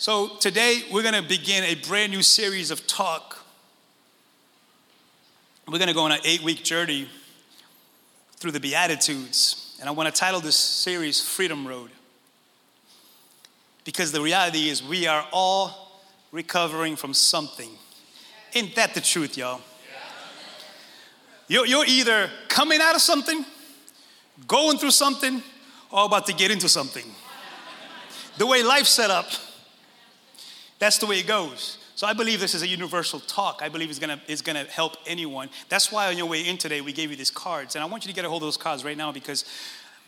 So today we're going to begin a brand new series of talk. We're going to go on an eight week journey through the Beatitudes. And I want to title this series Freedom Road. Because the reality is, we are all recovering from something. Ain't that the truth, y'all? You're, you're either coming out of something, going through something, or about to get into something. The way life's set up, that's the way it goes. So I believe this is a universal talk. I believe it's gonna, it's gonna help anyone. That's why on your way in today, we gave you these cards. And I want you to get a hold of those cards right now because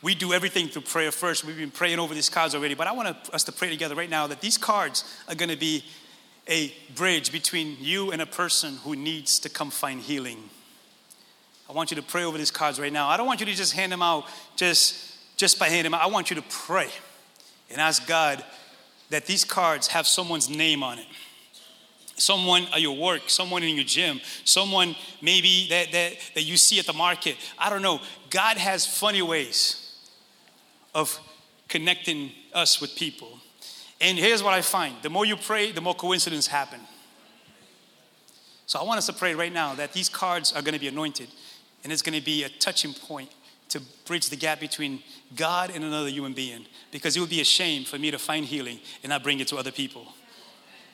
we do everything through prayer first. We've been praying over these cards already, but I want us to pray together right now that these cards are gonna be a bridge between you and a person who needs to come find healing. I want you to pray over these cards right now. I don't want you to just hand them out just, just by handing them out. I want you to pray and ask God that these cards have someone's name on it someone at your work, someone in your gym, someone maybe that, that, that you see at the market. I don't know. God has funny ways of connecting us with people. And here's what I find the more you pray, the more coincidences happen. So I want us to pray right now that these cards are going to be anointed and it's going to be a touching point to bridge the gap between God and another human being because it would be a shame for me to find healing and not bring it to other people.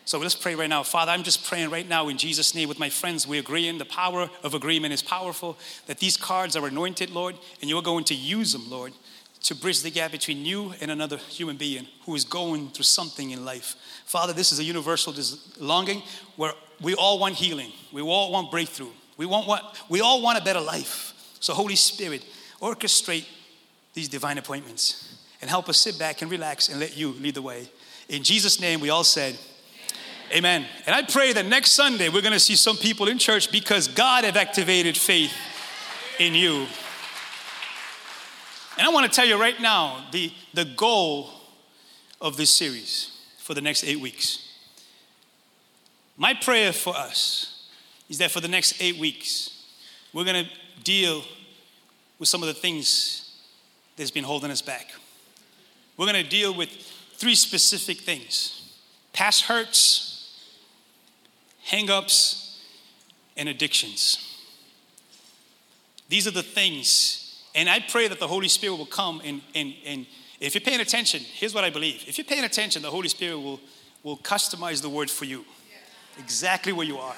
So let's pray right now. Father, I'm just praying right now in Jesus' name with my friends. We agree in the power of agreement is powerful, that these cards are anointed, Lord, and you're going to use them, Lord, to bridge the gap between you and another human being who is going through something in life. Father, this is a universal longing where we all want healing, we all want breakthrough, we, want what, we all want a better life. So, Holy Spirit, orchestrate these divine appointments and help us sit back and relax and let you lead the way. In Jesus' name, we all said, Amen. And I pray that next Sunday we're going to see some people in church because God have activated faith in you. And I want to tell you right now the, the goal of this series for the next eight weeks. My prayer for us is that for the next eight weeks, we're going to deal with some of the things that's been holding us back. We're going to deal with three specific things past hurts, hangups, and addictions. These are the things, and I pray that the Holy Spirit will come and, and, and if you're paying attention, here's what I believe. If you're paying attention, the Holy Spirit will, will customize the word for you, exactly where you are.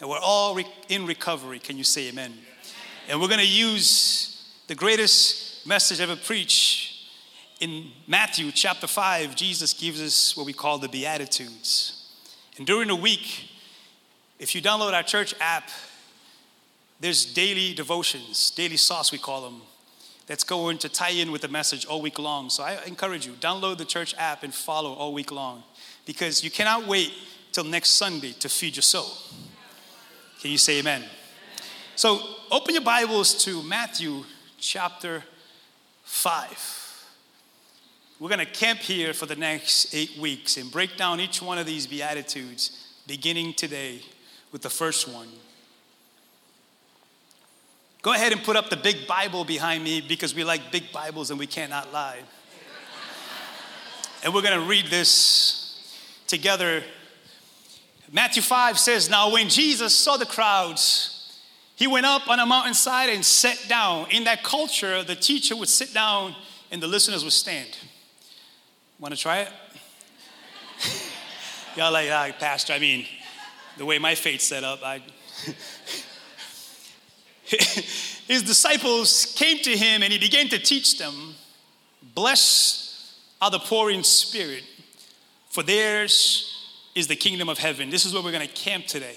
And we're all re- in recovery. Can you say amen? And we're going to use the greatest message ever preached. In Matthew chapter 5, Jesus gives us what we call the Beatitudes. And during the week, if you download our church app, there's daily devotions, daily sauce, we call them, that's going to tie in with the message all week long. So I encourage you, download the church app and follow all week long because you cannot wait till next Sunday to feed your soul. Can you say amen? So open your Bibles to Matthew chapter 5. We're going to camp here for the next eight weeks and break down each one of these Beatitudes, beginning today with the first one. Go ahead and put up the big Bible behind me because we like big Bibles and we cannot lie. and we're going to read this together. Matthew 5 says, Now when Jesus saw the crowds, he went up on a mountainside and sat down. In that culture, the teacher would sit down and the listeners would stand. Want to try it? Y'all like, ah, Pastor, I mean, the way my faith's set up, I. His disciples came to him and he began to teach them Blessed are the poor in spirit, for theirs is the kingdom of heaven. This is where we're going to camp today.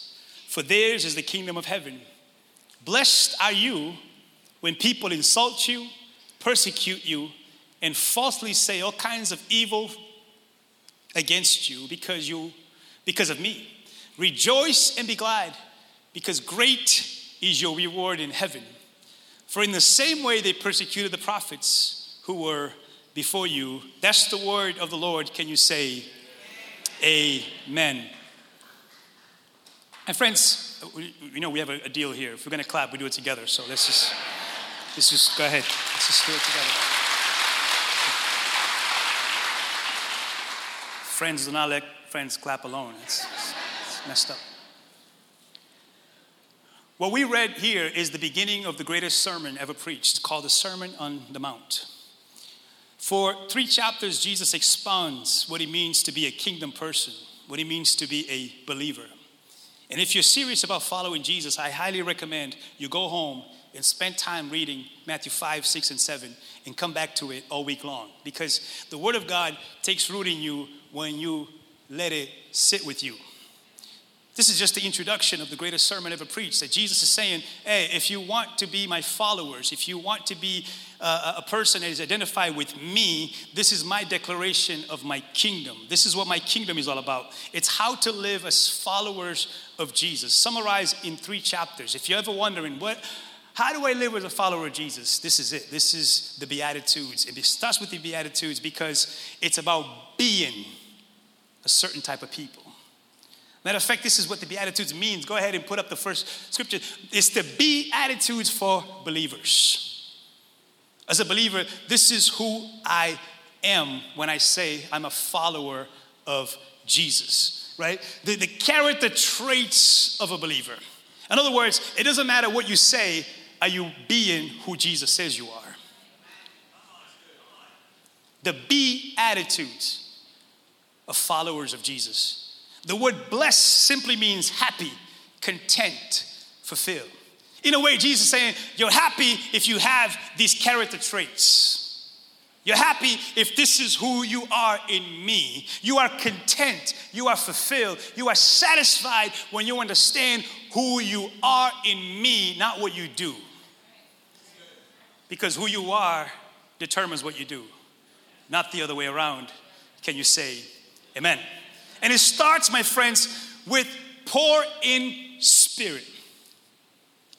for theirs is the kingdom of heaven. Blessed are you when people insult you, persecute you, and falsely say all kinds of evil against you because you because of me. Rejoice and be glad, because great is your reward in heaven. For in the same way they persecuted the prophets who were before you. That's the word of the Lord. Can you say amen? amen. And friends, you know we have a, deal here. If we're going to clap, we do it together. So let's just let's just go ahead. Let's just do it together. Friends do not let friends clap alone. It's, it's messed up. What we read here is the beginning of the greatest sermon ever preached, called the Sermon on the Mount. For three chapters, Jesus expounds what it means to be a kingdom person, what it means to be a believer. And if you're serious about following Jesus, I highly recommend you go home and spend time reading Matthew 5, 6, and 7 and come back to it all week long because the Word of God takes root in you when you let it sit with you. This is just the introduction of the greatest sermon ever preached. That Jesus is saying, hey, if you want to be my followers, if you want to be uh, a person that is identified with me, this is my declaration of my kingdom. This is what my kingdom is all about. It's how to live as followers of Jesus, summarized in three chapters. If you're ever wondering, what, how do I live as a follower of Jesus? This is it. This is the Beatitudes. It starts with the Beatitudes because it's about being a certain type of people. Matter of fact, this is what the Beatitudes means. Go ahead and put up the first scripture. It's the Beatitudes for believers. As a believer, this is who I am when I say I'm a follower of Jesus, right? The, the character traits of a believer. In other words, it doesn't matter what you say, are you being who Jesus says you are? The Beatitudes of followers of Jesus. The word blessed simply means happy, content, fulfilled. In a way, Jesus is saying, You're happy if you have these character traits. You're happy if this is who you are in me. You are content. You are fulfilled. You are satisfied when you understand who you are in me, not what you do. Because who you are determines what you do, not the other way around. Can you say amen? And it starts, my friends, with poor in spirit.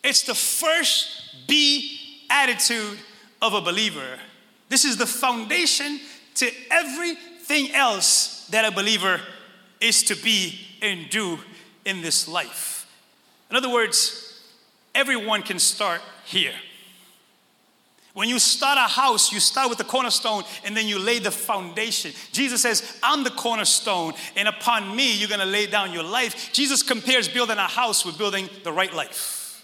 It's the first B attitude of a believer. This is the foundation to everything else that a believer is to be and do in this life. In other words, everyone can start here. When you start a house, you start with the cornerstone and then you lay the foundation. Jesus says, I'm the cornerstone, and upon me, you're gonna lay down your life. Jesus compares building a house with building the right life.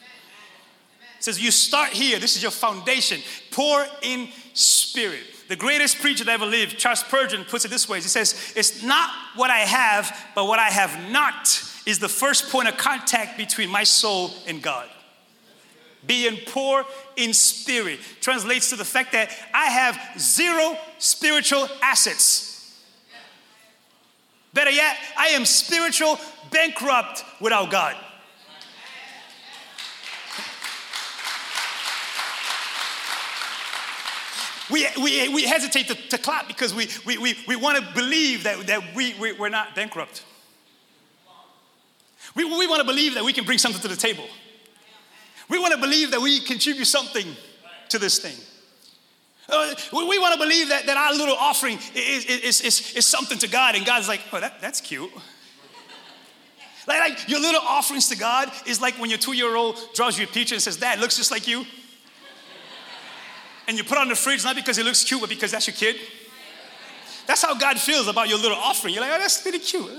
He says, You start here, this is your foundation. Poor in spirit. The greatest preacher that ever lived, Charles Spurgeon, puts it this way He says, It's not what I have, but what I have not is the first point of contact between my soul and God being poor in spirit translates to the fact that I have zero spiritual assets. Better yet, I am spiritual bankrupt without God. We, we, we hesitate to, to clap because we, we, we, we want to believe that, that we, we, we're not bankrupt. We, we want to believe that we can bring something to the table. We want to believe that we contribute something to this thing. Uh, we, want to believe that, that our little offering is, is, is, is something to God, and God's like, oh, that, that's cute. Like, like your little offerings to God is like when your two year old draws you a picture and says, Dad, looks just like you. And you put on the fridge not because it looks cute, but because that's your kid. That's how God feels about your little offering. You're like, oh, that's pretty cute.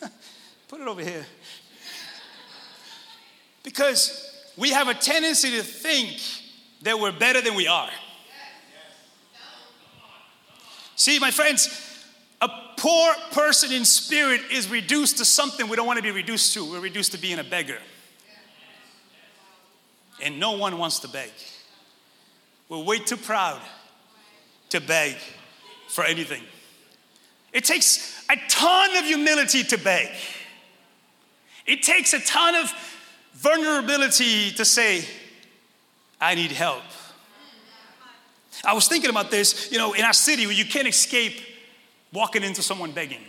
Put it over here. Because we have a tendency to think that we're better than we are. See, my friends, a poor person in spirit is reduced to something we don't want to be reduced to. We're reduced to being a beggar. And no one wants to beg. We're way too proud to beg for anything. It takes a ton of humility to beg. It takes a ton of vulnerability to say, I need help. I was thinking about this, you know, in our city, where you can't escape walking into someone begging.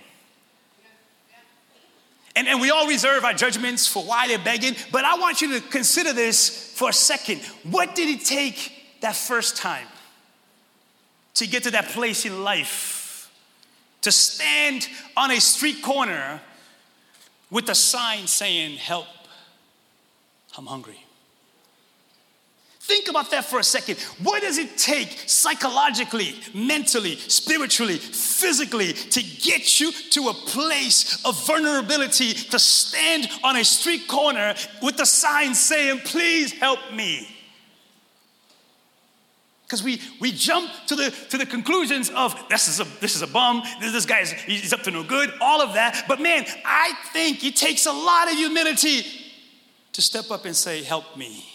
And, and we all reserve our judgments for why they're begging, but I want you to consider this for a second. What did it take that first time to get to that place in life? To stand on a street corner with a sign saying, Help, I'm hungry. Think about that for a second. What does it take psychologically, mentally, spiritually, physically to get you to a place of vulnerability to stand on a street corner with a sign saying, Please help me? Because we, we jump to the, to the conclusions of this is a, this is a bum, this, this guy is he's up to no good, all of that. But man, I think it takes a lot of humility to step up and say, Help me.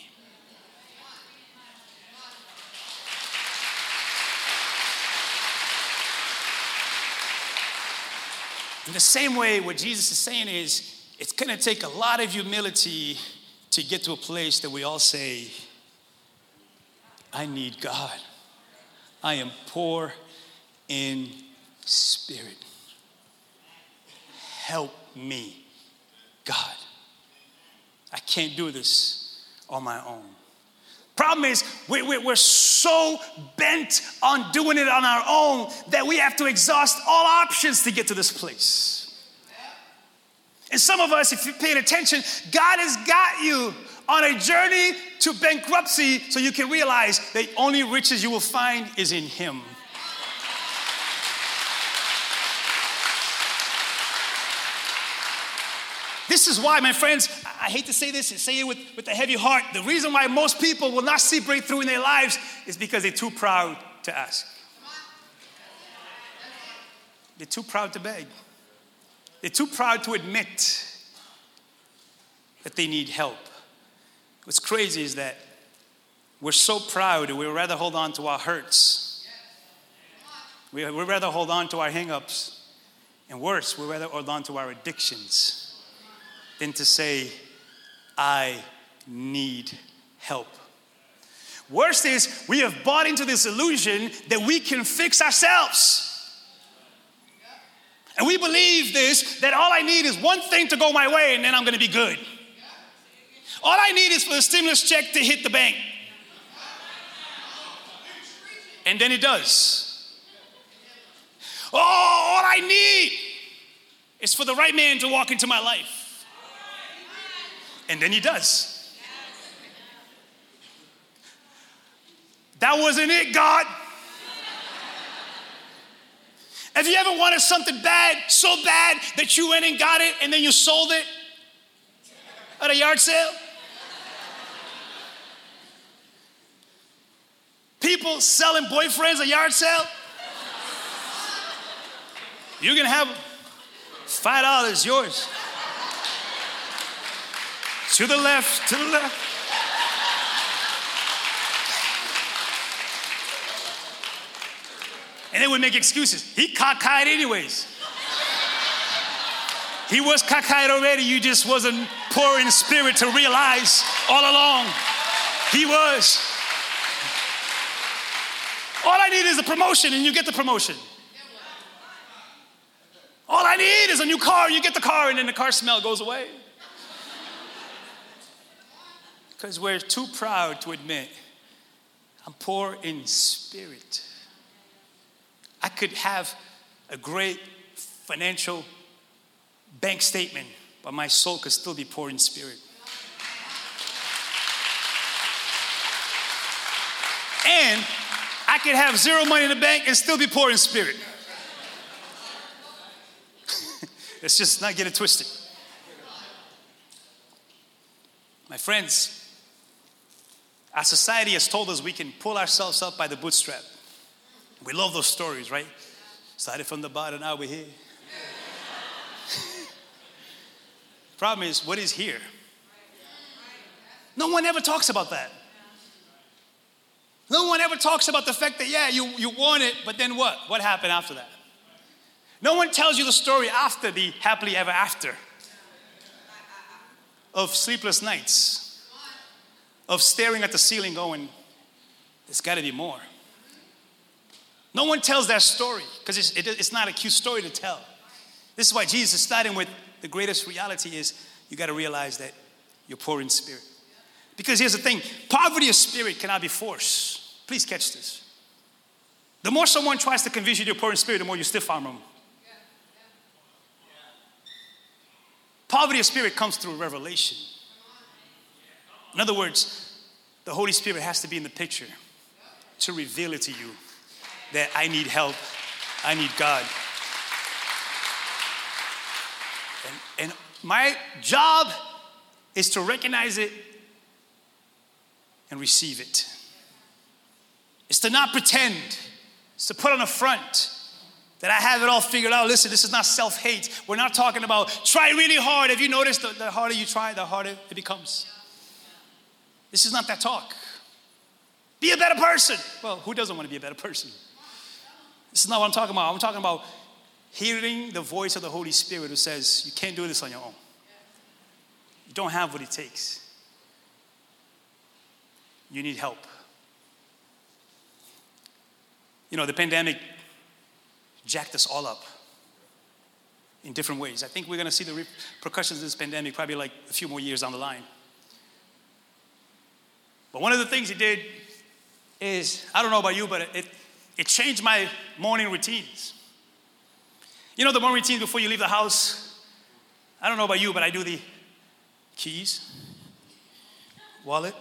In the same way, what Jesus is saying is, it's gonna take a lot of humility to get to a place that we all say, I need God. I am poor in spirit. Help me, God. I can't do this on my own. Problem is, we, we, we're so bent on doing it on our own that we have to exhaust all options to get to this place. And some of us, if you're paying attention, God has got you on a journey to bankruptcy so you can realize the only riches you will find is in Him. This is why, my friends, I hate to say this and say it with, with a heavy heart. The reason why most people will not see breakthrough in their lives is because they're too proud to ask. They're too proud to beg. They're too proud to admit that they need help. What's crazy is that we're so proud that we'd rather hold on to our hurts. We, would rather hold on to our hangups. And worse, we'd rather hold on to our addictions than to say, I need help. Worst is, we have bought into this illusion that we can fix ourselves. And we believe this that all I need is one thing to go my way and then I'm gonna be good. All I need is for the stimulus check to hit the bank. And then it does. Oh, all I need is for the right man to walk into my life. And then he does. That wasn't it, God. Have you ever wanted something bad, so bad that you went and got it and then you sold it at a yard sale? People selling boyfriends at yard sale? You can have five dollars, yours. To the left, to the left. And they would make excuses. He cockeyed anyways. He was cockeyed already. You just wasn't poor in spirit to realize all along. He was. All I need is a promotion, and you get the promotion. All I need is a new car, you get the car, and then the car smell goes away. Because we're too proud to admit, I'm poor in spirit. I could have a great financial bank statement, but my soul could still be poor in spirit. And I could have zero money in the bank and still be poor in spirit. Let's just not get it twisted. My friends, our society has told us we can pull ourselves up by the bootstrap. We love those stories, right? Started from the bottom, now we're here. Problem is, what is here? No one ever talks about that. No one ever talks about the fact that, yeah, you, you want it, but then what? What happened after that? No one tells you the story after the happily ever after of sleepless nights of staring at the ceiling going, there's got to be more. No one tells that story because it's, it, it's not a cute story to tell. This is why Jesus is starting with the greatest reality is you got to realize that you're poor in spirit. Because here's the thing poverty of spirit cannot be forced. Please catch this. The more someone tries to convince you you're poor in spirit, the more you stiff arm them. Poverty of spirit comes through revelation. In other words, the Holy Spirit has to be in the picture to reveal it to you that I need help, I need God. And, and my job is to recognize it and receive it. It's to not pretend, it's to put on a front that I have it all figured out. Listen, this is not self hate. We're not talking about try really hard. Have you noticed the, the harder you try, the harder it becomes? This is not that talk. Be a better person. Well, who doesn't want to be a better person? This is not what I'm talking about. I'm talking about hearing the voice of the Holy Spirit who says, You can't do this on your own. You don't have what it takes. You need help. You know, the pandemic jacked us all up in different ways. I think we're going to see the repercussions of this pandemic probably like a few more years down the line. But one of the things it did is, I don't know about you, but it, it changed my morning routines. You know the morning routines before you leave the house? I don't know about you, but I do the keys, wallet,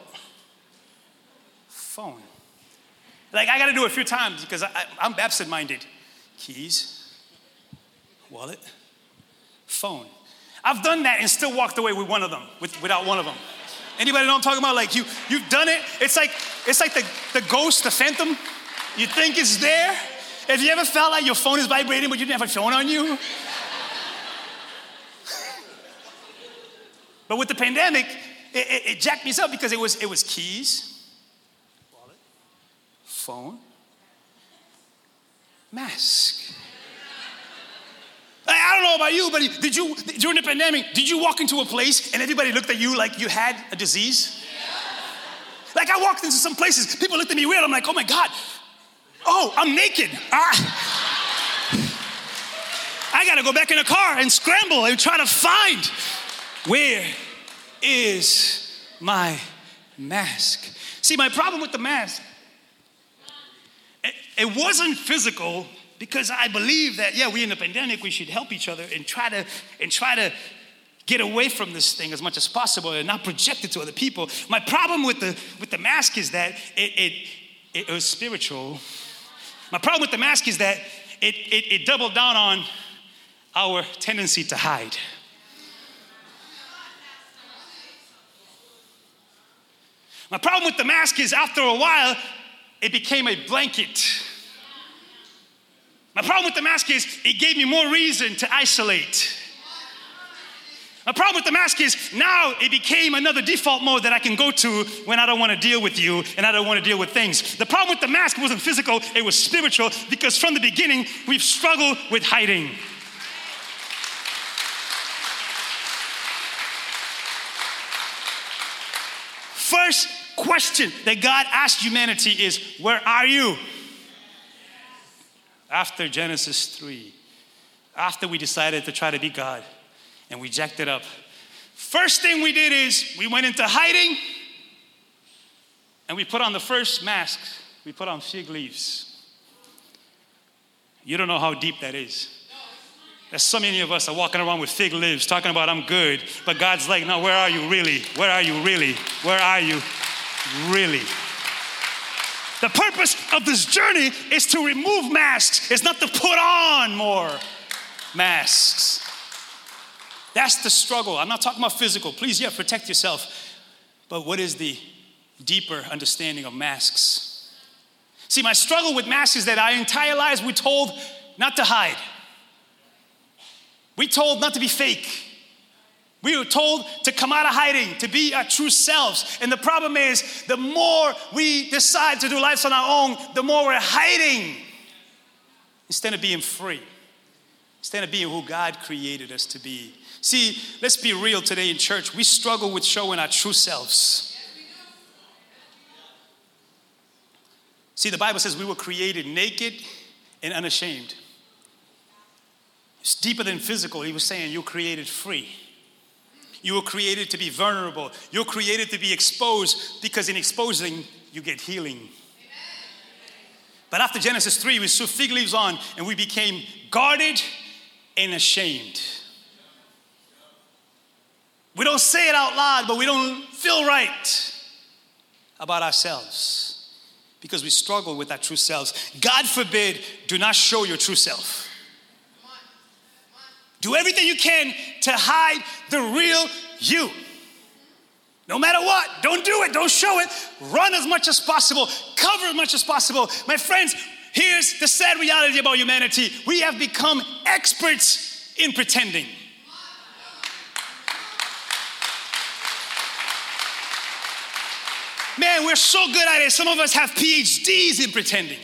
phone. Like I got to do it a few times because I, am absent minded keys, wallet, phone. I've done that and still walked away with one of them, with, without one of them. Anybody know what I'm talking about? Like you, you've done it. It's like it's like the, the ghost, the phantom. You think it's there. Have you ever felt like your phone is vibrating but you didn't have a phone on you? but with the pandemic, it, it, it jacked me up because it was it was keys, wallet, phone, mask. I don't know about you, but did you, during the pandemic, did you walk into a place and everybody looked at you like you had a disease? Like I walked into some places, people looked at me weird. I'm like, oh my God, oh, I'm naked. Ah. I gotta go back in the car and scramble and try to find where is my mask. See, my problem with the mask, it, it wasn't physical because I believe that yeah, we're in the pandemic we should help each other and try to and try to get away from this thing as much as possible and not project it to other people. My problem with the with the mask is that it it, it was spiritual. My problem with the mask is that it, it, it doubled down on our tendency to hide. My problem with the mask is after a while, it became a blanket my problem with the mask is it gave me more reason to isolate. My problem with the mask is now it became another default mode that I can go to when I don't want to deal with you and I don't want to deal with things. The problem with the mask wasn't physical, it was spiritual because from the beginning we've struggled with hiding. First question that God asked humanity is Where are you? After Genesis 3, after we decided to try to be God and we jacked it up, first thing we did is we went into hiding and we put on the first mask, we put on fig leaves. You don't know how deep that is. There's so many of us are walking around with fig leaves talking about I'm good, but God's like, no, where are you really? Where are you really? Where are you really? The purpose of this journey is to remove masks, it's not to put on more masks. That's the struggle. I'm not talking about physical. Please, yeah, protect yourself. But what is the deeper understanding of masks? See, my struggle with masks is that our entire lives we're told not to hide. We're told not to be fake. We were told to come out of hiding, to be our true selves. And the problem is, the more we decide to do lives on our own, the more we're hiding instead of being free, instead of being who God created us to be. See, let's be real today in church. We struggle with showing our true selves. See, the Bible says we were created naked and unashamed. It's deeper than physical. He was saying you're created free. You were created to be vulnerable. You're created to be exposed because in exposing, you get healing. But after Genesis 3, we sew fig leaves on and we became guarded and ashamed. We don't say it out loud, but we don't feel right about ourselves because we struggle with our true selves. God forbid, do not show your true self. Do everything you can to hide the real you. No matter what, don't do it, don't show it. Run as much as possible, cover as much as possible. My friends, here's the sad reality about humanity we have become experts in pretending. Man, we're so good at it. Some of us have PhDs in pretending.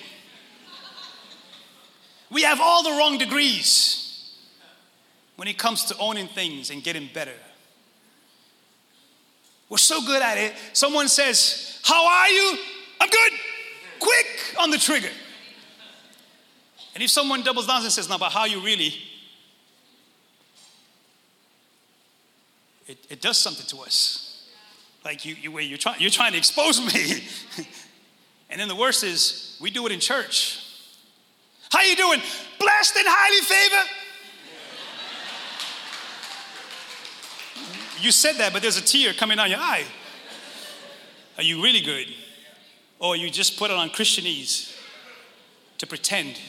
We have all the wrong degrees when it comes to owning things and getting better. We're so good at it. Someone says, How are you? I'm good. Quick on the trigger. And if someone doubles down and says, No, but how you really? It, it does something to us. Like you, you, you're, try, you're trying to expose me. and then the worst is, we do it in church. How you doing? Blessed and highly favored. You said that, but there's a tear coming down your eye. Are you really good? Or you just put it on Christianese to pretend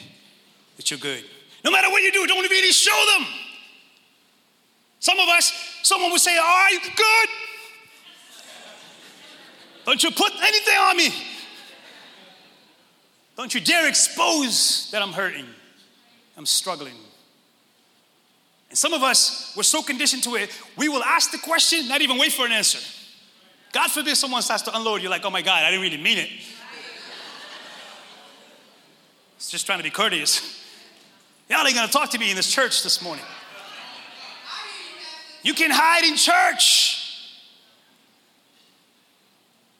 that you're good? No matter what you do, don't really show them. Some of us, someone would say, Are you good? Don't you put anything on me. Don't you dare expose that I'm hurting, I'm struggling. And some of us, we're so conditioned to it, we will ask the question, not even wait for an answer. God forbid someone starts to unload, you're like, oh my God, I didn't really mean it. It's just trying to be courteous. Y'all ain't gonna talk to me in this church this morning. You can hide in church.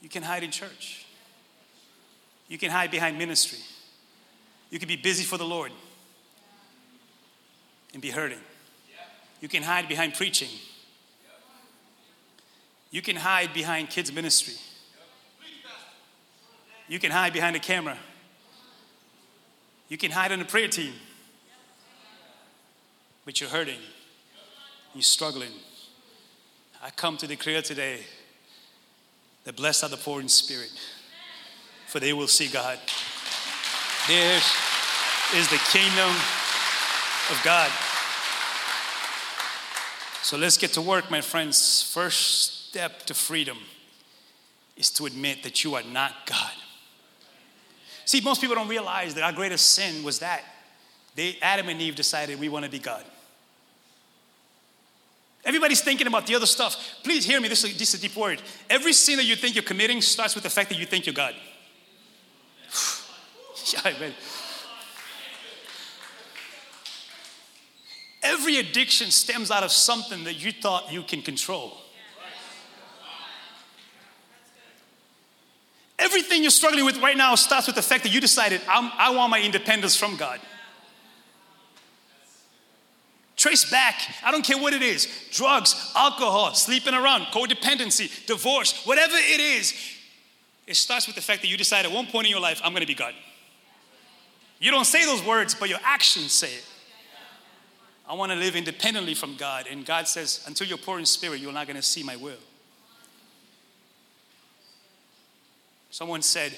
You can hide in church. You can hide behind ministry. You can be busy for the Lord and be hurting. You can hide behind preaching. You can hide behind kids' ministry. You can hide behind a camera. You can hide on the prayer team. But you're hurting. You're struggling. I come to declare today that blessed are the poor in spirit, for they will see God. There is the kingdom of God. So let's get to work, my friends. First step to freedom is to admit that you are not God. See, most people don't realize that our greatest sin was that they, Adam and Eve decided we want to be God. Everybody's thinking about the other stuff. Please hear me, this is, this is a deep word. Every sin that you think you're committing starts with the fact that you think you're God. yeah, man. Every addiction stems out of something that you thought you can control. Everything you're struggling with right now starts with the fact that you decided, i want my independence from God. Trace back, I don't care what it is drugs, alcohol, sleeping around, codependency, divorce, whatever it is. It starts with the fact that you decide at one point in your life, I'm gonna be God. You don't say those words, but your actions say it. I want to live independently from God. And God says, until you're poor in spirit, you're not going to see my will. Someone said,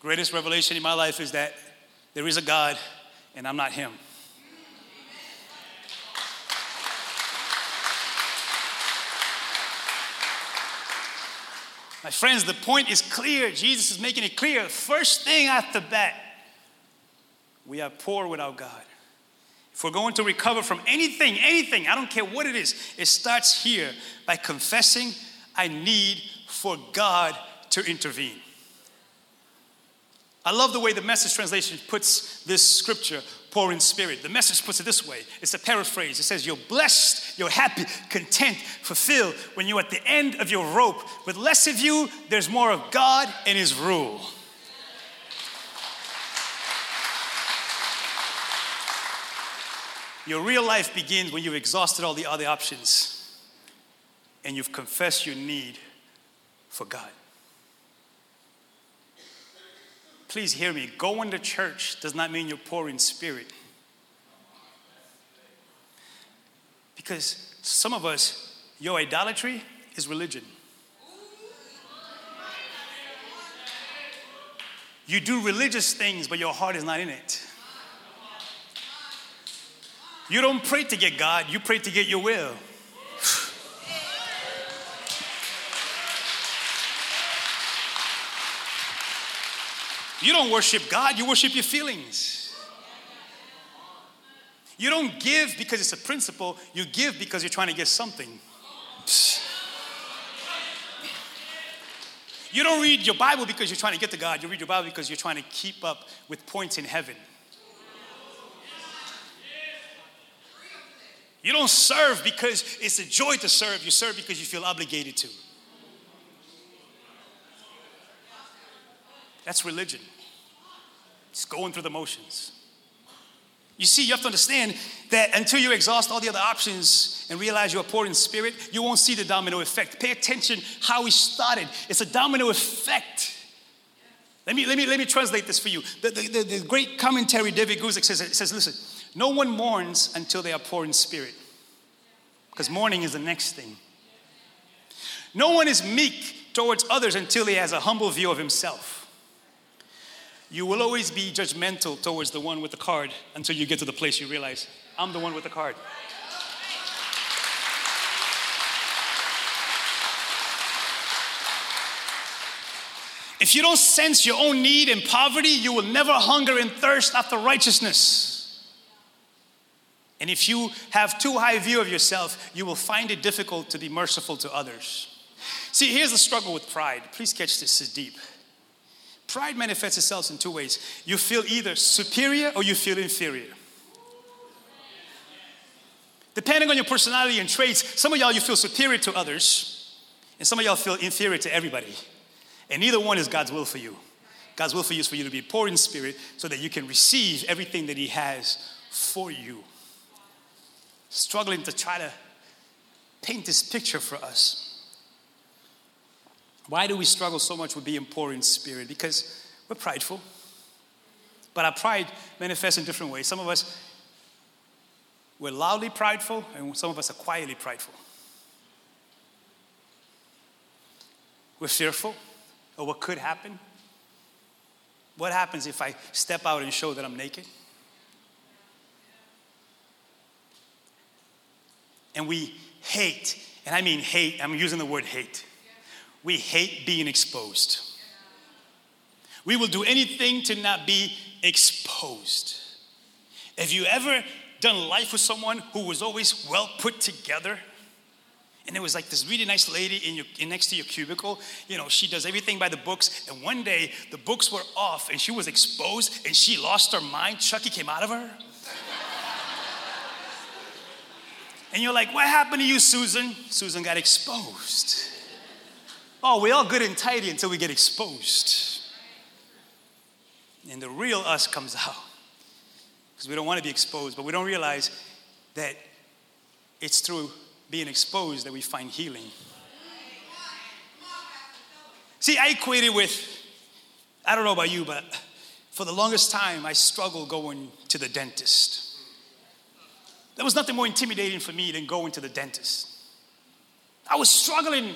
greatest revelation in my life is that there is a God and I'm not him. My friends, the point is clear. Jesus is making it clear. First thing after that, we are poor without God. If we're going to recover from anything, anything, I don't care what it is, it starts here by confessing I need for God to intervene. I love the way the message translation puts this scripture, poor in spirit. The message puts it this way it's a paraphrase. It says, You're blessed, you're happy, content, fulfilled when you're at the end of your rope. With less of you, there's more of God and His rule. Your real life begins when you've exhausted all the other options and you've confessed your need for God. Please hear me. Going to church does not mean you're poor in spirit. Because some of us, your idolatry is religion. You do religious things, but your heart is not in it. You don't pray to get God, you pray to get your will. You don't worship God, you worship your feelings. You don't give because it's a principle, you give because you're trying to get something. You don't read your Bible because you're trying to get to God, you read your Bible because you're trying to keep up with points in heaven. You don't serve because it's a joy to serve, you serve because you feel obligated to. That's religion. It's going through the motions. You see, you have to understand that until you exhaust all the other options and realize you're poor in spirit, you won't see the domino effect. Pay attention how we started. It's a domino effect. Let me, let me, let me translate this for you. The, the, the, the great commentary, David Guzik says, says, listen, no one mourns until they are poor in spirit, because mourning is the next thing. No one is meek towards others until he has a humble view of himself. You will always be judgmental towards the one with the card until you get to the place you realize, I'm the one with the card. If you don't sense your own need and poverty, you will never hunger and thirst after righteousness. And if you have too high a view of yourself, you will find it difficult to be merciful to others. See, here's the struggle with pride. Please catch this, is deep. Pride manifests itself in two ways. You feel either superior or you feel inferior. Depending on your personality and traits, some of y'all you feel superior to others, and some of y'all feel inferior to everybody. And neither one is God's will for you. God's will for you is for you to be poor in spirit so that you can receive everything that He has for you. Struggling to try to paint this picture for us. Why do we struggle so much with being poor in spirit? Because we're prideful. But our pride manifests in different ways. Some of us, we're loudly prideful, and some of us are quietly prideful. We're fearful of what could happen. What happens if I step out and show that I'm naked? And we hate, and I mean hate, I'm using the word hate. We hate being exposed. We will do anything to not be exposed. Have you ever done life with someone who was always well put together? And it was like this really nice lady in, your, in next to your cubicle. You know, she does everything by the books. And one day the books were off and she was exposed and she lost her mind. Chucky came out of her. And you're like, what happened to you, Susan? Susan got exposed. Oh, we're all good and tidy until we get exposed. And the real us comes out. Because we don't want to be exposed, but we don't realize that it's through being exposed that we find healing. See, I equated with, I don't know about you, but for the longest time, I struggled going to the dentist. There was nothing more intimidating for me than going to the dentist. I was struggling.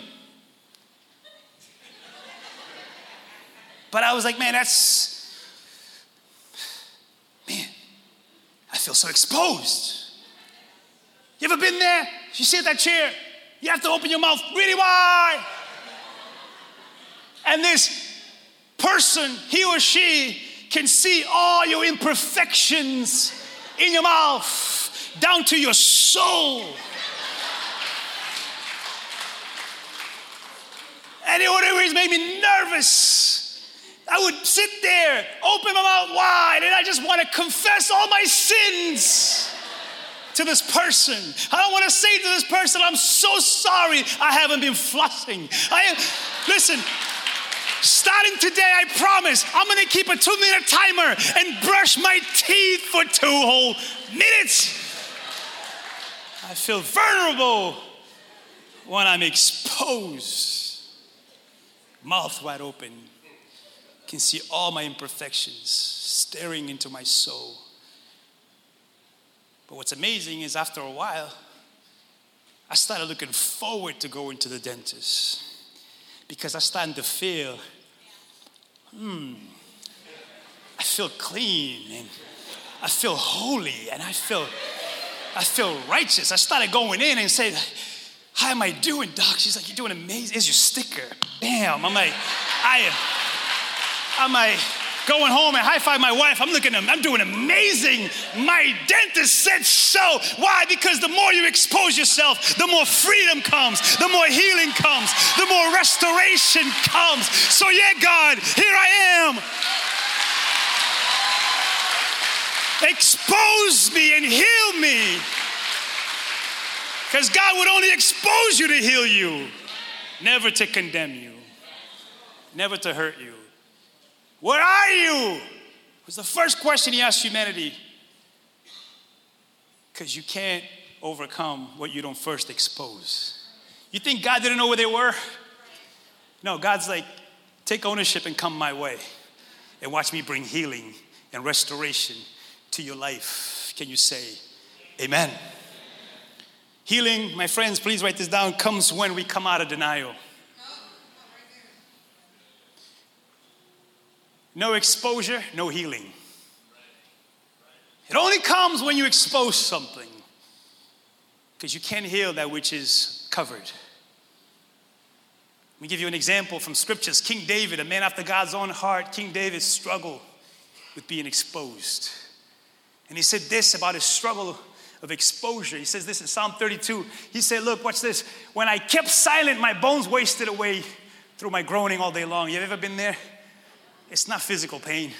But I was like, man, that's, man, I feel so exposed. You ever been there? You sit in that chair, you have to open your mouth really wide. And this person, he or she, can see all your imperfections in your mouth down to your soul. And it always made me nervous. I would sit there, open my mouth wide, and I just want to confess all my sins to this person. I don't want to say to this person, I'm so sorry I haven't been flossing. I am, listen, starting today, I promise I'm going to keep a two minute timer and brush my teeth for two whole minutes. I feel vulnerable when I'm exposed, mouth wide open, can see all my imperfections staring into my soul. But what's amazing is after a while, I started looking forward to going to the dentist because I started to feel, hmm, I feel clean and I feel holy and I feel, I feel righteous. I started going in and said, how am I doing, doc? She's like, you're doing amazing. Is your sticker. Bam. I'm like, I am. I'm like, going home and high five my wife. I'm looking at I'm doing amazing. My dentist said so. Why? Because the more you expose yourself, the more freedom comes, the more healing comes, the more restoration comes. So, yeah, God, here I am. Expose me and heal me. Because God would only expose you to heal you, never to condemn you, never to hurt you. Where are you? Was the first question he asked humanity. Because you can't overcome what you don't first expose. You think God didn't know where they were? No, God's like, take ownership and come my way and watch me bring healing and restoration to your life. Can you say, Amen? Healing, my friends, please write this down, comes when we come out of denial. No exposure, no healing. It only comes when you expose something because you can't heal that which is covered. Let me give you an example from scriptures. King David, a man after God's own heart, King David struggled with being exposed. And he said this about his struggle of exposure. He says this in Psalm 32. He said, Look, watch this. When I kept silent, my bones wasted away through my groaning all day long. You ever been there? It's not physical pain.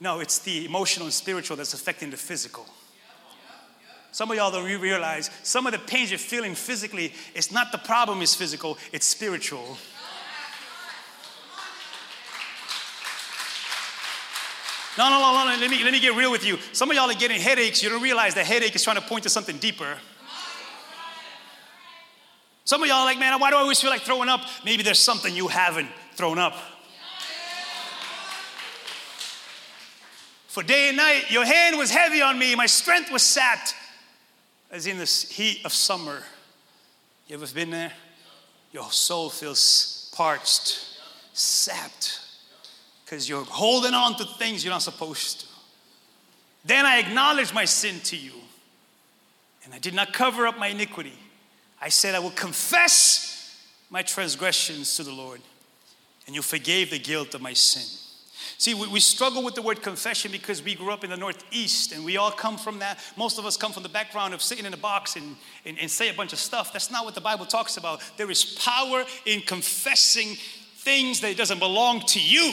No, it's the emotional and spiritual that's affecting the physical. Some of y'all don't realize some of the pains you're feeling physically, it's not the problem is physical, it's spiritual. No, no, no, no, no. let me, let me get real with you. Some of y'all are getting headaches, you don't realize the headache is trying to point to something deeper. Some of y'all are like, man, why do I always feel like throwing up? Maybe there's something you haven't thrown up. For day and night, your hand was heavy on me, my strength was sapped, as in the heat of summer. You ever been there? Your soul feels parched, sapped because you're holding on to things you're not supposed to. Then I acknowledged my sin to you, and I did not cover up my iniquity. I said, I will confess my transgressions to the Lord, and you forgave the guilt of my sin. See, we, we, struggle with the word confession because we grew up in the Northeast and we all come from that. Most of us come from the background of sitting in a box and, and, and say a bunch of stuff. That's not what the Bible talks about. There is power in confessing things that doesn't belong to you.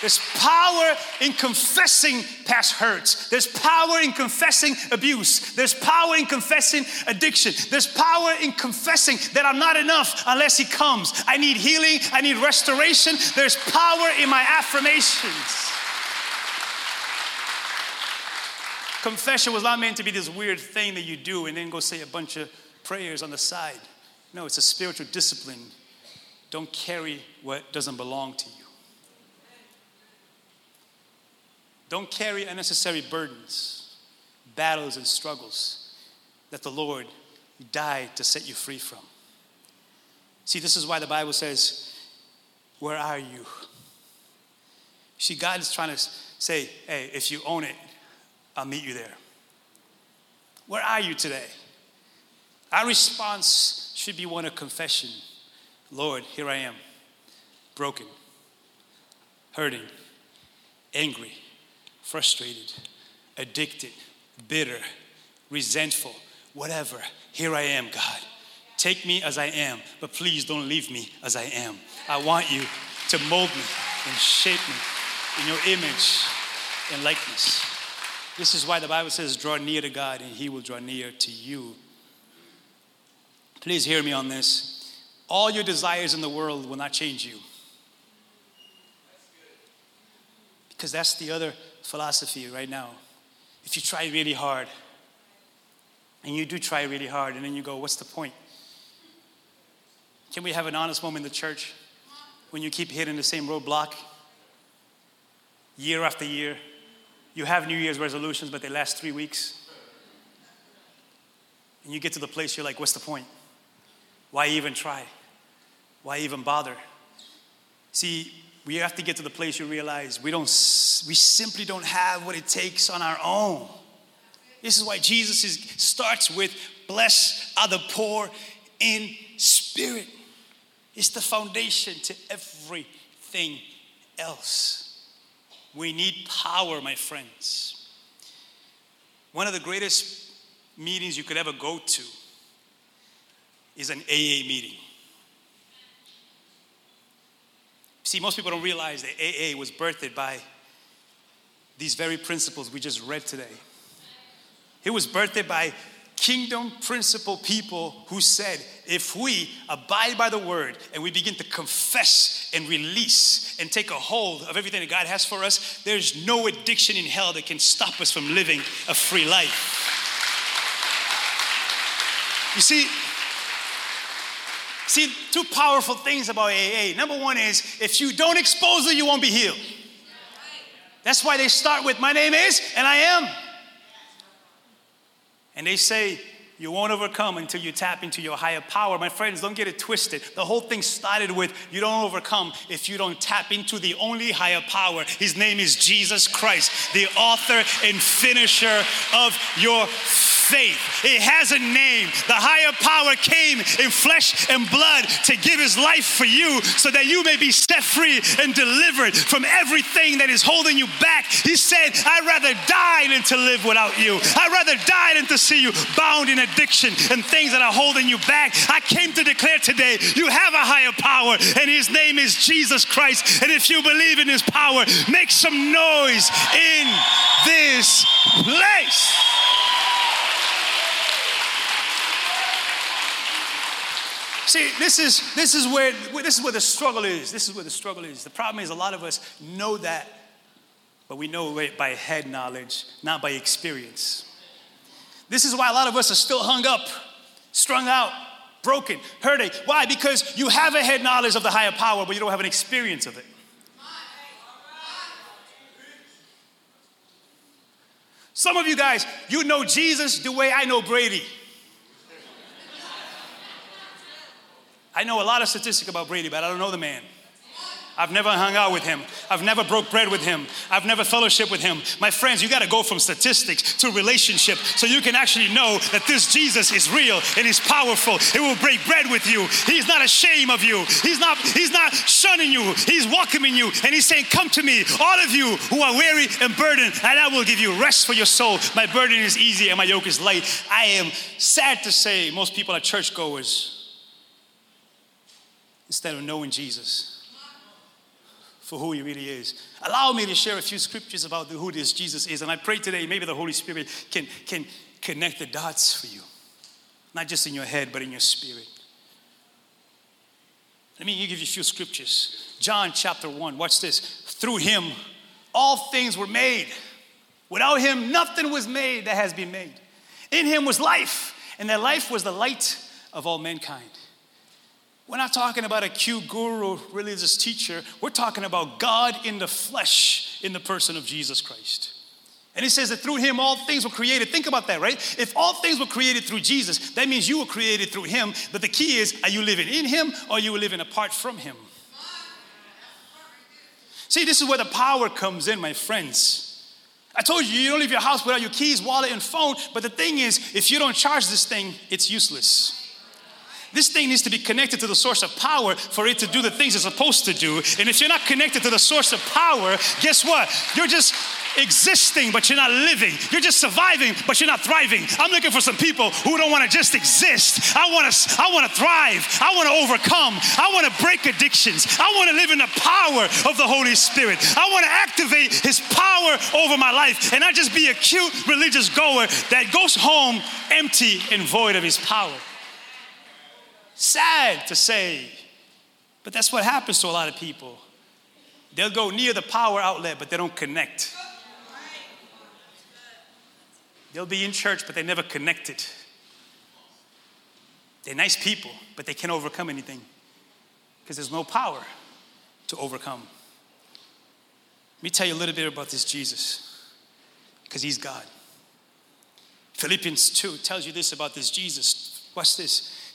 There's power in confessing past hurts. There's power in confessing abuse. There's power in confessing addiction. There's power in confessing that I'm not enough unless He comes. I need healing. I need restoration. There's power in my affirmations. Confession was not meant to be this weird thing that you do and then go say a bunch of prayers on the side. No, it's a spiritual discipline. Don't carry what doesn't belong to you. Don't carry unnecessary burdens, battles, and struggles that the Lord died to set you free from. See, this is why the Bible says, Where are you? See, God is trying to say, Hey, if you own it, I'll meet you there. Where are you today? Our response should be one of confession Lord, here I am, broken, hurting, angry frustrated, addicted, bitter, resentful, whatever. Here I am, God. Take me as I am, but please don't leave me as I am. I want you to mold me and shape me in your image and likeness. This is why the Bible says, draw near to God and he will draw near to you. Please hear me on this. All your desires in the world will not change you. Because that's the other philosophy right now. if you try really hard. And you do try really hard, and then you go, What's the point? Can we have an honest moment in the church when you keep hitting the same roadblock year after year? You have New Year's resolutions, but they last three weeks. And you get to the place you're like, What's the point? Why even try? Why even bother? See, we have to get to the place you realize we don't we simply don't have what it takes on our own. This is why Jesus is, starts with bless are the poor in spirit. It's the foundation to everything else. We need power, my friends. One of the greatest meetings you could ever go to is an AA meeting. See, most people don't realize that AA was birthed by these very principles we just read today. It was birthed by kingdom principle people who said, if we abide by the word and we begin to confess and release and take a hold of everything that God has for us, there's no addiction in hell that can stop us from living a free life. You see, See, two powerful things about AA. Number one is if you don't expose it, you won't be healed. That's why they start with, My name is, and I am. And they say, you won't overcome until you tap into your higher power. My friends, don't get it twisted. The whole thing started with you don't overcome if you don't tap into the only higher power. His name is Jesus Christ, the author and finisher of your faith. It has a name. The higher power came in flesh and blood to give his life for you so that you may be set free and delivered from everything that is holding you back. He said, I'd rather die than to live without you. I'd rather die than to see you bound in addiction and things that are holding you back. I came to declare today you have a higher power, and his name is Jesus Christ. And if you believe in his power, make some noise in this place. See, this is this is where this is where the struggle is. This is where the struggle is. The problem is a lot of us know that, but we know it by head knowledge, not by experience. This is why a lot of us are still hung up, strung out, broken, hurting. Why? Because you have a head knowledge of the higher power, but you don't have an experience of it. Some of you guys, you know Jesus the way I know Brady. I know a lot of statistics about Brady, but I don't know the man. I've never hung out with him. I've never broke bread with him. I've never fellowship with him. My friends, you got to go from statistics to relationship so you can actually know that this Jesus is real and he's powerful. He will break bread with you. He's not ashamed of you. He's not he's not shunning you. He's welcoming you and he's saying, "Come to me, all of you who are weary and burdened, and I will give you rest for your soul. My burden is easy and my yoke is light." I am sad to say most people are churchgoers instead of knowing Jesus for who he really is. Allow me to share a few scriptures about who this Jesus is. And I pray today maybe the Holy Spirit can, can connect the dots for you, not just in your head, but in your spirit. Let me give you a few scriptures. John chapter 1, watch this. Through him, all things were made. Without him, nothing was made that has been made. In him was life, and that life was the light of all mankind. We're not talking about a cute guru, religious teacher. We're talking about God in the flesh in the person of Jesus Christ. And he says that through him all things were created. Think about that, right? If all things were created through Jesus, that means you were created through him. But the key is are you living in him or are you living apart from him? See, this is where the power comes in, my friends. I told you, you don't leave your house without your keys, wallet, and phone. But the thing is, if you don't charge this thing, it's useless. This thing needs to be connected to the source of power for it to do the things it's supposed to do. And if you're not connected to the source of power, guess what? You're just existing, but you're not living. You're just surviving, but you're not thriving. I'm looking for some people who don't want to just exist. I want to I want to thrive. I want to overcome. I want to break addictions. I want to live in the power of the Holy Spirit. I want to activate his power over my life and not just be a cute religious goer that goes home empty and void of his power. Sad to say, but that's what happens to a lot of people. They'll go near the power outlet, but they don't connect. They'll be in church, but they're never connected. They're nice people, but they can't overcome anything because there's no power to overcome. Let me tell you a little bit about this Jesus because he's God. Philippians 2 tells you this about this Jesus. Watch this.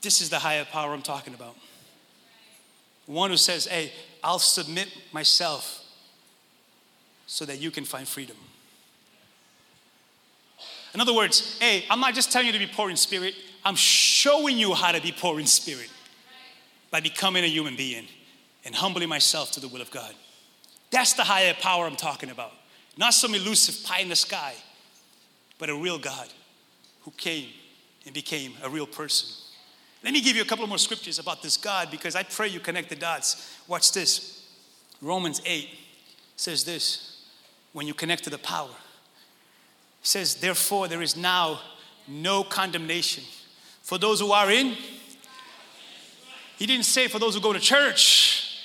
This is the higher power I'm talking about. One who says, Hey, I'll submit myself so that you can find freedom. In other words, hey, I'm not just telling you to be poor in spirit, I'm showing you how to be poor in spirit by becoming a human being and humbling myself to the will of God. That's the higher power I'm talking about. Not some elusive pie in the sky, but a real God who came and became a real person. Let me give you a couple more scriptures about this God because I pray you connect the dots. Watch this. Romans 8 says this when you connect to the power. It says, Therefore, there is now no condemnation for those who are in. He didn't say for those who go to church,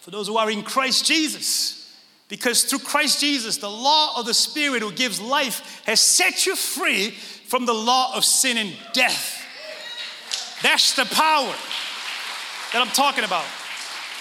for those who are in Christ Jesus. Because through Christ Jesus, the law of the Spirit who gives life has set you free from the law of sin and death. That's the power that I'm talking about.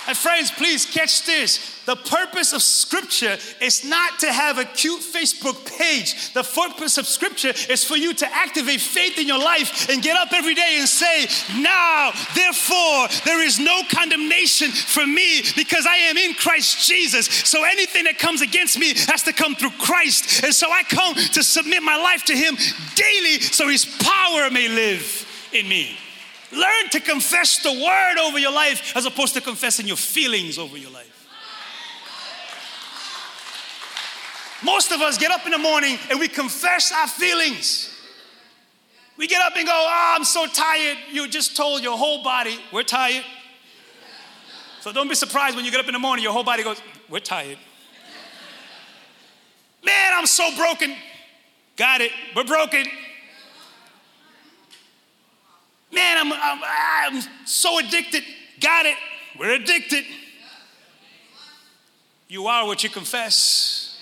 And friends, please catch this. The purpose of Scripture is not to have a cute Facebook page. The purpose of Scripture is for you to activate faith in your life and get up every day and say, Now, therefore, there is no condemnation for me because I am in Christ Jesus. So anything that comes against me has to come through Christ. And so I come to submit my life to Him daily so His power may live in me. Learn to confess the word over your life as opposed to confessing your feelings over your life. Most of us get up in the morning and we confess our feelings. We get up and go, Oh, I'm so tired. You just told your whole body, We're tired. So don't be surprised when you get up in the morning, your whole body goes, We're tired. Man, I'm so broken. Got it. We're broken. Man, I'm, I'm, I'm so addicted. Got it. We're addicted. You are what you confess.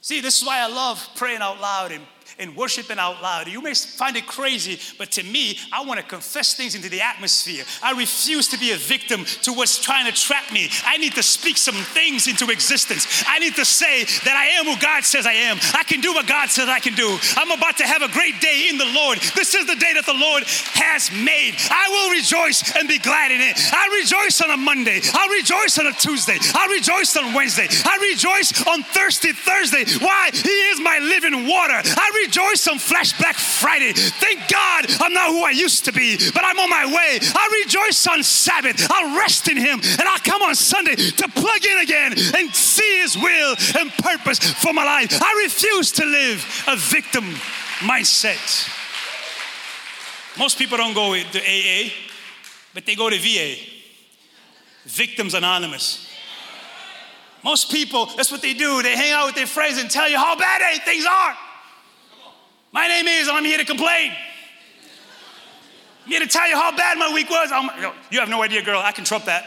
See, this is why I love praying out loud and and worshiping out loud. You may find it crazy, but to me, I want to confess things into the atmosphere. I refuse to be a victim to what's trying to trap me. I need to speak some things into existence. I need to say that I am who God says I am. I can do what God says I can do. I'm about to have a great day in the Lord. This is the day that the Lord has made. I will rejoice and be glad in it. I rejoice on a Monday. I rejoice on a Tuesday. I rejoice on Wednesday. I rejoice on Thursday, Thursday. Why? He is my living water. I rejoice on Flashback Friday. Thank God I'm not who I used to be, but I'm on my way. I rejoice on Sabbath. I'll rest in Him and I'll come on Sunday to plug in again and see His will and purpose for my life. I refuse to live a victim mindset. Most people don't go to AA, but they go to VA, Victims Anonymous. Most people, that's what they do. They hang out with their friends and tell you how bad things are. My name is, I'm here to complain. I'm here to tell you how bad my week was. I'm, you have no idea, girl. I can trump that.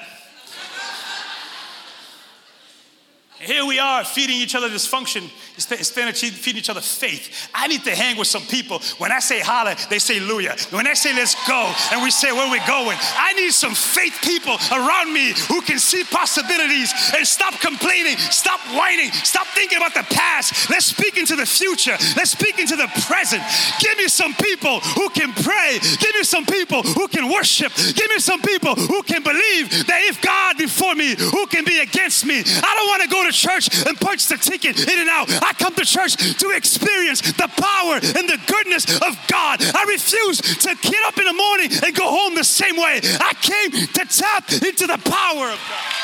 Here we are feeding each other dysfunction instead of feeding each other faith. I need to hang with some people. When I say holla, they say hallelujah. When I say let's go, and we say where we're going, I need some faith people around me who can see possibilities and stop complaining, stop whining, stop thinking about the past. Let's speak into the future. Let's speak into the present. Give me some people who can pray. Give me some people who can worship. Give me some people who can believe that if God before me, who can be against me? I don't want to go to church and punch the ticket in and out. I come to church to experience the power and the goodness of God. I refuse to get up in the morning and go home the same way. I came to tap into the power of God.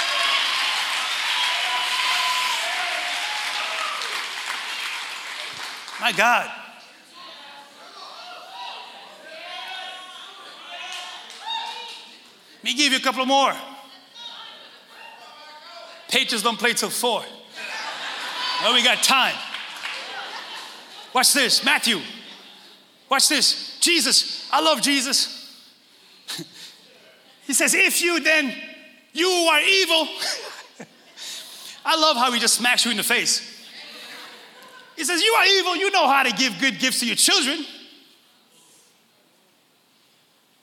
My God. Let me give you a couple more. Patriots don't play till four. Well, we got time. Watch this, Matthew. Watch this. Jesus, I love Jesus. he says, If you then, you are evil. I love how he just smacks you in the face. He says, You are evil. You know how to give good gifts to your children.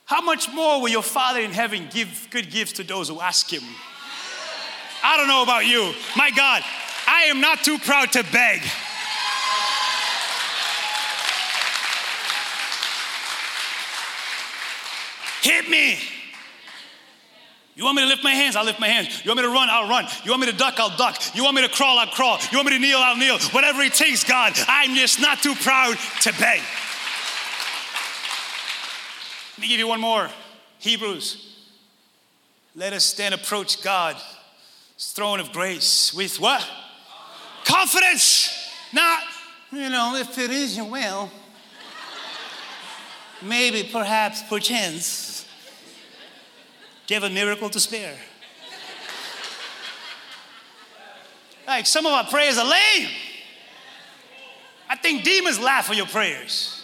How much more will your Father in heaven give good gifts to those who ask him? I don't know about you. My God, I am not too proud to beg. Hit me. You want me to lift my hands? I'll lift my hands. You want me to run? I'll run. You want me to duck? I'll duck. You want me to crawl? I'll crawl. You want me to kneel? I'll kneel. Whatever it takes, God. I'm just not too proud to beg. Let me give you one more. Hebrews. Let us then approach God's throne of grace with what? Confidence. Not, you know, if it is your will, maybe, perhaps, perchance have a miracle to spare. like some of our prayers are lame. I think demons laugh at your prayers.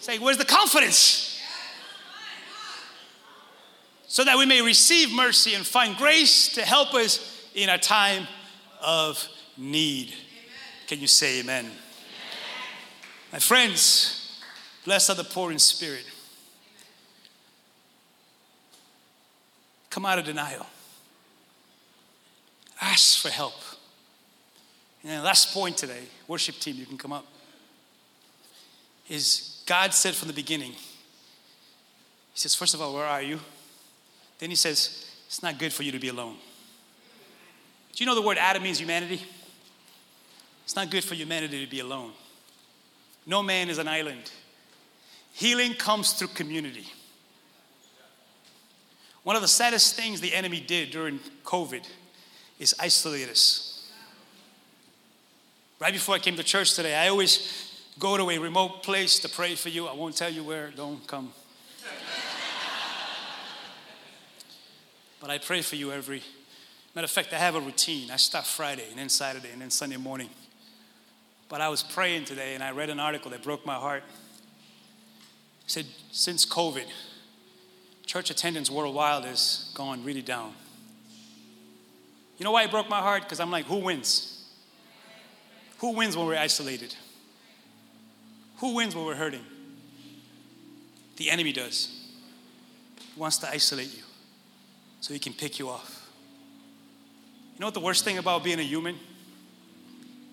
Say, where's the confidence? So that we may receive mercy and find grace to help us in a time of need. Amen. Can you say amen? amen? My friends, blessed are the poor in spirit Come out of denial. Ask for help. And last point today, worship team, you can come up, is God said from the beginning, He says, first of all, where are you? Then He says, it's not good for you to be alone. Do you know the word Adam means humanity? It's not good for humanity to be alone. No man is an island. Healing comes through community. One of the saddest things the enemy did during COVID is isolate us. Right before I came to church today, I always go to a remote place to pray for you. I won't tell you where, don't come. But I pray for you every matter of fact, I have a routine. I start Friday and then Saturday and then Sunday morning. But I was praying today and I read an article that broke my heart. It said, since COVID, church attendance worldwide has gone really down. You know why it broke my heart? Because I'm like, who wins? Who wins when we're isolated? Who wins when we're hurting? The enemy does. He wants to isolate you so he can pick you off. You know what the worst thing about being a human?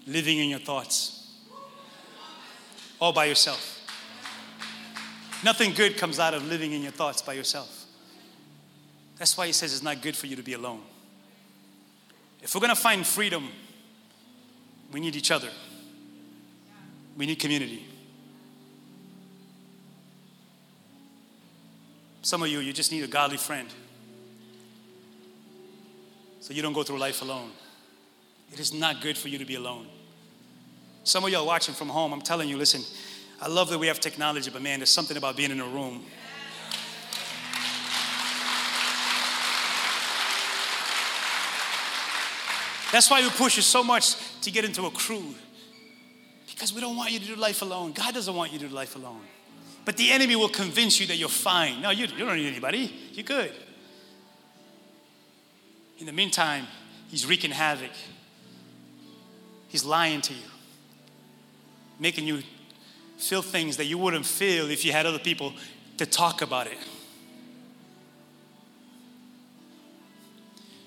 Living in your thoughts. All by yourself. Nothing good comes out of living in your thoughts by yourself. That's why he says it's not good for you to be alone. If we're to find freedom, we need each other. We need community. Some of you, you just need a godly friend. So you don't go through life alone. It is not good for you to be alone. Some of y'all watching from home, I'm telling you, listen, I love that we have technology, but man, there's something about being in a room. That's why we push you so much to get into a crew. Because we don't want you to do life alone. God doesn't want you to do life alone. But the enemy will convince you that you're fine. No, you, you don't need anybody. You're good. In the meantime, he's wreaking havoc. He's lying to you, making you feel things that you wouldn't feel if you had other people to talk about it.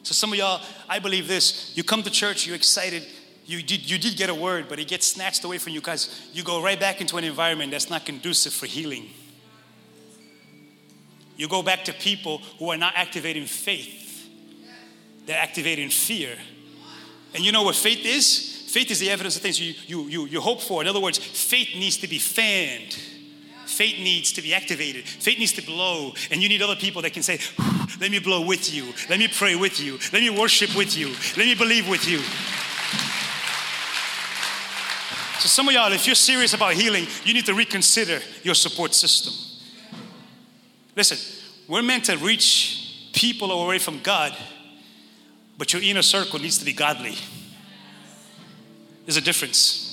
So, some of y'all, I believe this you come to church, you're excited, you did, you did get a word, but it gets snatched away from you because you go right back into an environment that's not conducive for healing. You go back to people who are not activating faith, they're activating fear. And you know what faith is? Faith is the evidence of things you, you, you, you hope for. In other words, faith needs to be fanned. Faith needs to be activated. Faith needs to blow. And you need other people that can say, let me blow with you. Let me pray with you. Let me worship with you. Let me believe with you. So some of y'all, if you're serious about healing, you need to reconsider your support system. Listen, we're meant to reach people away from God, but your inner circle needs to be godly. There's a difference.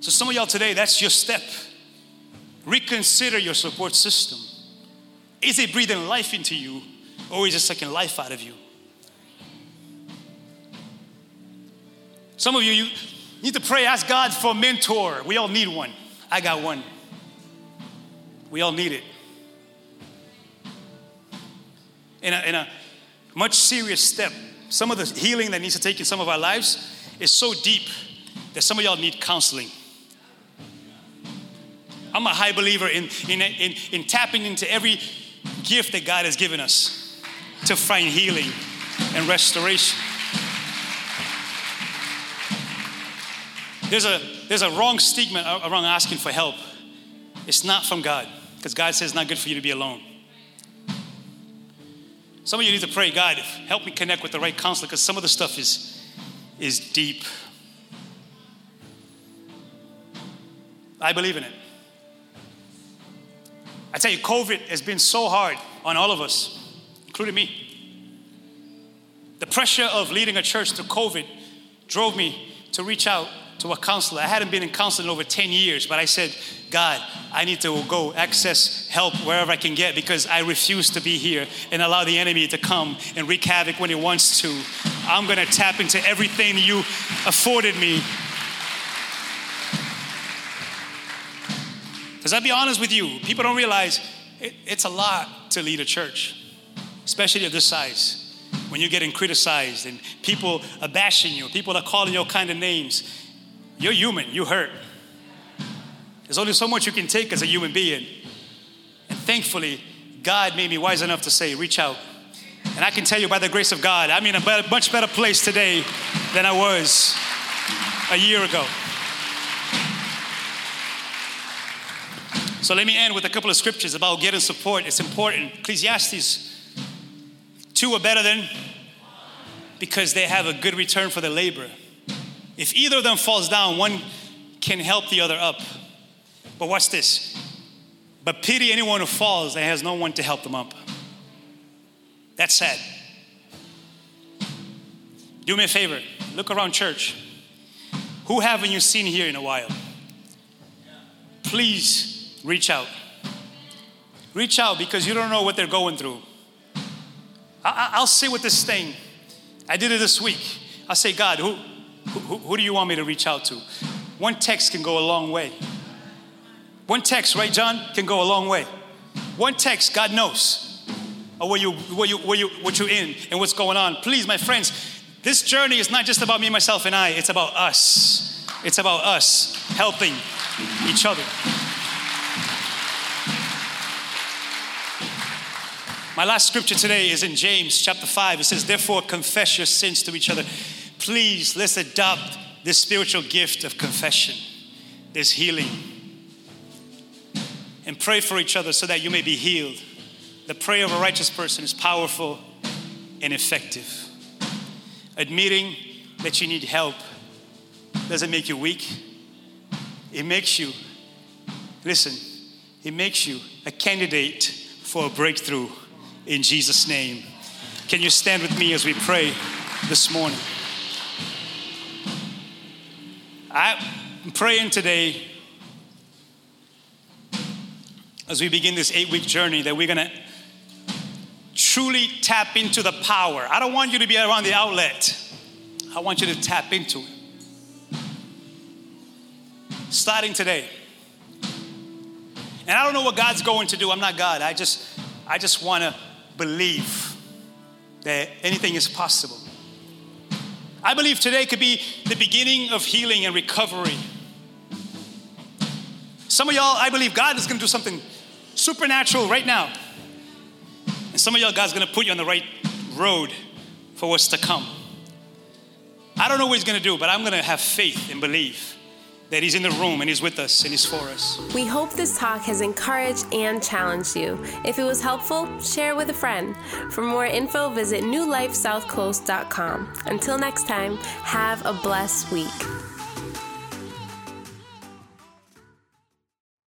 So, some of y'all today, that's your step. Reconsider your support system. Is it breathing life into you, or is it sucking life out of you? Some of you, you need to pray, ask God for a mentor. We all need one. I got one. We all need it. In a, in a much serious step, some of the healing that needs to take in some of our lives is so deep that some of y'all need counseling. I'm a high believer in, in, in, in tapping into every gift that God has given us to find healing and restoration. There's a, there's a wrong stigma around asking for help. It's not from God, because God says it's not good for you to be alone. Some of you need to pray, God, help me connect with the right counselor, because some of the stuff is, is deep. I believe in it. I tell you, COVID has been so hard on all of us, including me. The pressure of leading a church through COVID drove me to reach out to a counselor. I hadn't been in counseling over 10 years, but I said, God, I need to go access help wherever I can get because I refuse to be here and allow the enemy to come and wreak havoc when he wants to. I'm going to tap into everything you afforded me Because I'll be honest with you, people don't realize it, it's a lot to lead a church, especially of this size. When you're getting criticized and people are bashing you, people are calling you kind of names, you're human, you hurt. There's only so much you can take as a human being. And thankfully, God made me wise enough to say, reach out. And I can tell you by the grace of God, I'm in a better, much better place today than I was a year ago. So let me end with a couple of scriptures about getting support. It's important. Ecclesiastes 2 are better than because they have a good return for the labor. If either of them falls down, one can help the other up. But watch this. But pity anyone who falls and has no one to help them up. That's sad. Do me a favor. Look around church. Who haven't you seen here in a while? Please reach out. Reach out because you don't know what they're going through. I, will sit with this thing. I did it this week. I say, God, who, who, who do you want me to reach out to? One text can go a long way. One text, right, John, can go a long way. One text, God knows where you, where you, where you, what you're in and what's going on. Please, my friends, this journey is not just about me, myself, and I. It's about us. It's about us helping each other. My last scripture today is in James chapter 5. It says, Therefore, confess your sins to each other. Please, let's adopt this spiritual gift of confession, this healing, and pray for each other so that you may be healed. The prayer of a righteous person is powerful and effective. Admitting that you need help doesn't make you weak, it makes you, listen, it makes you a candidate for a breakthrough in Jesus' name. Can you stand with me as we pray this morning? I'm praying today as we begin this eight week journey that we're going to truly tap into the power. I don't want you to be around the outlet, I want you to tap into it. Starting today. And I don't know what God's going to do. I'm not God. I just I just want to believe that anything is possible. I believe today could be the beginning of healing and recovery. Some of y'all, I believe God is going to do something supernatural right now. And some of y'all, God's going to put you on the right road for what's to come. I don't know what He's going to do, but I'm going to have faith and believe that He's in the room and He's with us and He's for us. We hope this talk has encouraged and challenged you. If it was helpful, share it with a friend. For more info, visit newlifesouthcoast.com. Until next time, have a blessed week.